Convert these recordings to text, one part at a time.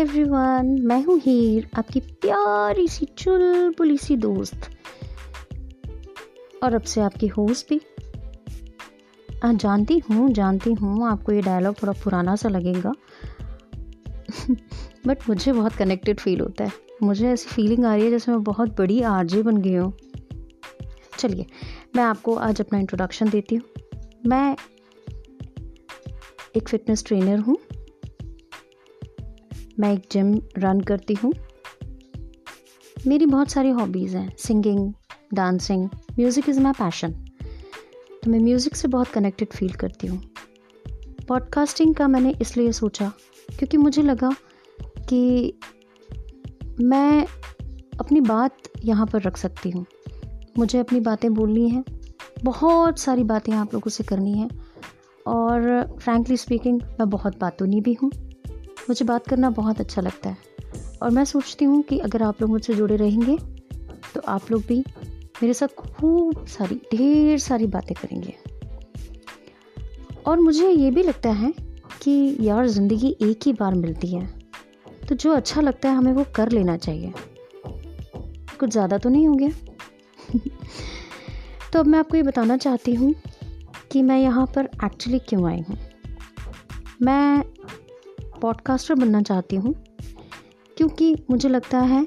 Everyone मैं हूँ हीर, आपकी प्यारी सी, चुलबुली सी दोस्त। और अब से आपकी होस्ट भी। हाँ जानती हूँ जानती हूँ, आपको ये डायलॉग थोड़ा पुराना सा लगेगा। बट मुझे बहुत कनेक्टेड फील होता है। मुझे ऐसी फीलिंग आ रही है जैसे मैं बहुत बड़ी आरजे बन गई हूँ। चलिए, मैं आपको आज अपना इंट्रोडक्शन देती हूँ। मैं एक फिटनेस ट्रेनर हूँ। मैं एक जिम रन करती हूँ। मेरी बहुत सारी हॉबीज़ हैं singing dancing music is my passion तो मैं म्यूज़िक से बहुत कनेक्टेड फील करती हूँ। पॉडकास्टिंग का मैंने इसलिए सोचा क्योंकि मुझे लगा कि मैं अपनी बात यहाँ पर रख सकती हूँ। मुझे अपनी बातें बोलनी हैं, बहुत सारी बातें आप लोगों से करनी हैं और फ्रैंकली स्पीकिंग मैं बहुत बातूनी भी हूँ। मुझे बात करना बहुत अच्छा लगता है। और मैं सोचती हूँ कि अगर आप लोग मुझसे जुड़े रहेंगे तो आप लोग भी मेरे साथ खूब सारी, ढेर सारी बातें करेंगे। और मुझे ये भी लगता है कि यार, ज़िंदगी एक ही बार मिलती है तो जो अच्छा लगता है हमें वो कर लेना चाहिए। कुछ ज़्यादा तो नहीं हो गया? तो अब मैं आपको ये बताना चाहती हूँ कि मैं यहाँ पर एक्चुअली क्यों आई हूँ? मैं पॉडकास्टर बनना चाहती हूँ, क्योंकि मुझे लगता है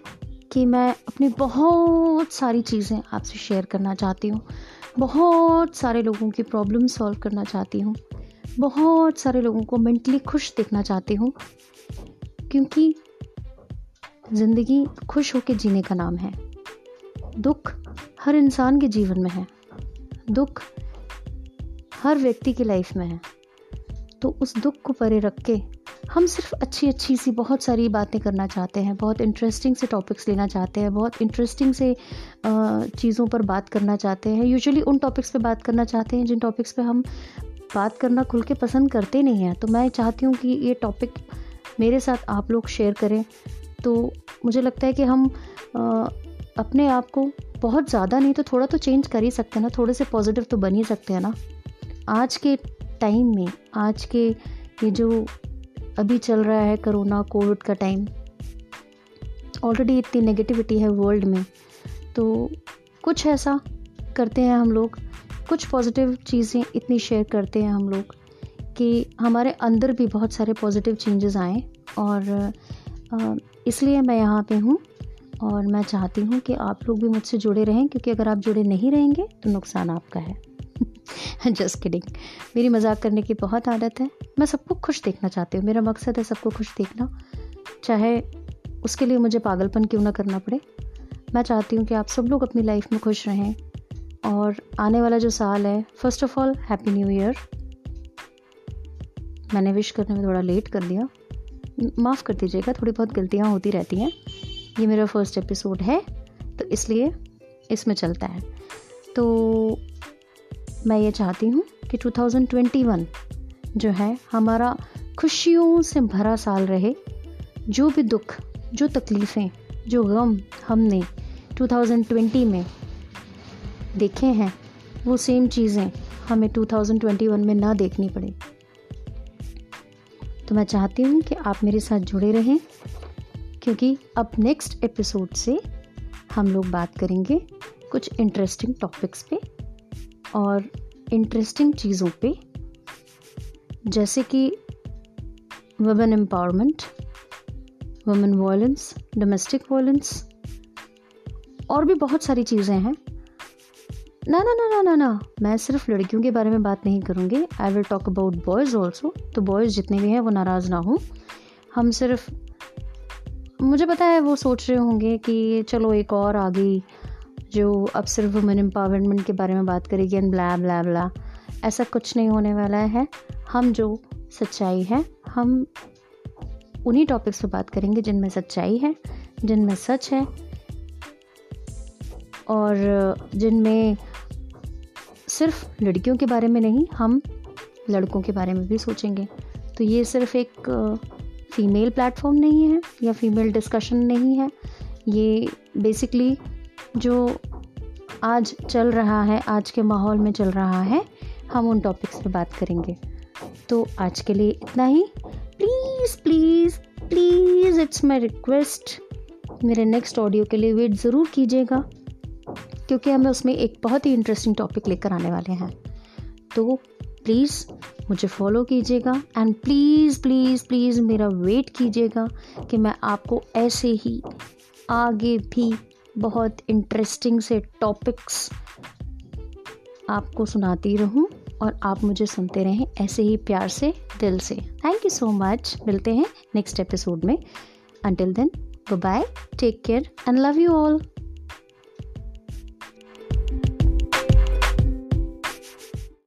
कि मैं अपनी बहुत सारी चीज़ें आपसे शेयर करना चाहती हूँ, बहुत सारे लोगों की प्रॉब्लम सॉल्व करना चाहती हूँ, बहुत सारे लोगों को मेंटली खुश देखना चाहती हूँ, क्योंकि ज़िंदगी खुश होकर जीने का नाम है। दुख हर इंसान के जीवन में है। दुख हर व्यक्ति की लाइफ में है। तो उस दुख को परे रख के हम सिर्फ़ अच्छी अच्छी सी बहुत सारी बातें करना चाहते हैं बहुत इंटरेस्टिंग से टॉपिक्स लेना चाहते हैं बहुत इंटरेस्टिंग से चीज़ों पर बात करना चाहते हैं। यूजुअली उन टॉपिक्स पे बात करना चाहते हैं जिन टॉपिक्स पे हम बात करना खुल के पसंद करते नहीं हैं। तो मैं चाहती हूँ कि ये टॉपिक मेरे साथ आप लोग शेयर करें। तो मुझे लगता है कि हम आ, अपने आप को बहुत ज़्यादा नहीं तो थोड़ा तो चेंज कर ही सकते हैं ना थोड़े से पॉजिटिव तो बन ही सकते हैं ना। आज के टाइम में आज के ये जो अभी चल रहा है कोरोना कोविड का टाइम ऑलरेडी इतनी नेगेटिविटी है वर्ल्ड में. तो कुछ ऐसा करते हैं हम लोग. कुछ पॉजिटिव चीज़ें इतनी शेयर करते हैं हम लोग कि हमारे अंदर भी बहुत सारे पॉजिटिव चेंजेस आए और इसलिए मैं यहाँ पे हूँ और मैं चाहती हूँ कि आप लोग भी मुझसे जुड़े रहें क्योंकि अगर आप जुड़े नहीं रहेंगे तो नुकसान आपका है। जस्ट किडिंग मेरी मज़ाक करने की बहुत आदत है। मैं सबको खुश देखना चाहती हूँ। मेरा मकसद है सबको खुश देखना। चाहे उसके लिए मुझे पागलपन क्यों ना करना पड़े। मैं चाहती हूँ कि आप सब लोग अपनी लाइफ में खुश रहें। और आने वाला जो साल है first of all happy new year मैंने विश करने में थोड़ा लेट कर दिया। माफ़ कर दीजिएगा, थोड़ी बहुत गलतियाँ होती रहती हैं। ये मेरा फ़र्स्ट एपिसोड है तो इसलिए इसमें चलता है। तो मैं ये चाहती हूँ कि 2021 जो है हमारा खुशियों से भरा साल रहे, जो भी दुख, जो तकलीफ़ें, जो गम हमने 2020 में देखे हैं, वो सेम चीज़ें हमें 2021 में ना देखनी पड़े। तो मैं चाहती हूँ कि आप मेरे साथ जुड़े रहें, क्योंकि अब नेक्स्ट एपिसोड से हम लोग बात करेंगे कुछ इंटरेस्टिंग टॉपिक्स पे। और इंटरेस्टिंग चीज़ों पे, जैसे कि women empowerment women violence domestic violence और भी बहुत सारी चीज़ें हैं। ना ना ना ना ना ना, मैं सिर्फ़ लड़कियों के बारे में बात नहीं करूँगी। I will talk about boys also तो बॉयज़ जितने भी हैं, वो नाराज़ ना हो। हम सिर्फ़, मुझे पता है वो सोच रहे होंगे कि चलो एक और आ गई जो अब सिर्फ़ वुमेन एम्पावरमेंट के बारे में बात करेगी एंड ब्ला ब्ला ब्ला ऐसा कुछ नहीं होने वाला है। हम जो सच्चाई है, हम उन्हीं टॉपिक्स पर बात करेंगे जिनमें सच्चाई है, जिनमें सच है, और जिनमें सिर्फ़ लड़कियों के बारे में नहीं, हम लड़कों के बारे में भी सोचेंगे। तो ये सिर्फ़ एक फीमेल प्लेटफॉर्म नहीं है या फीमेल डिस्कशन नहीं है। ये बेसिकली जो आज चल रहा है, आज के माहौल में चल रहा है, हम उन टॉपिक्स पे बात करेंगे। तो आज के लिए इतना ही। Please please please it's my request मेरे नेक्स्ट ऑडियो के लिए वेट ज़रूर कीजिएगा, क्योंकि हमें उसमें एक बहुत ही इंटरेस्टिंग टॉपिक लेकर आने वाले हैं। तो प्लीज़ मुझे फॉलो कीजिएगा एंड प्लीज़ प्लीज़ प्लीज़ मेरा वेट कीजिएगा कि मैं आपको ऐसे ही आगे भी बहुत इंटरेस्टिंग से टॉपिक्स आपको सुनाती रहूँ और आप मुझे सुनते रहें ऐसे ही प्यार से, दिल से। थैंक यू सो मच मिलते हैं नेक्स्ट एपिसोड में। Until then bye take care and love you all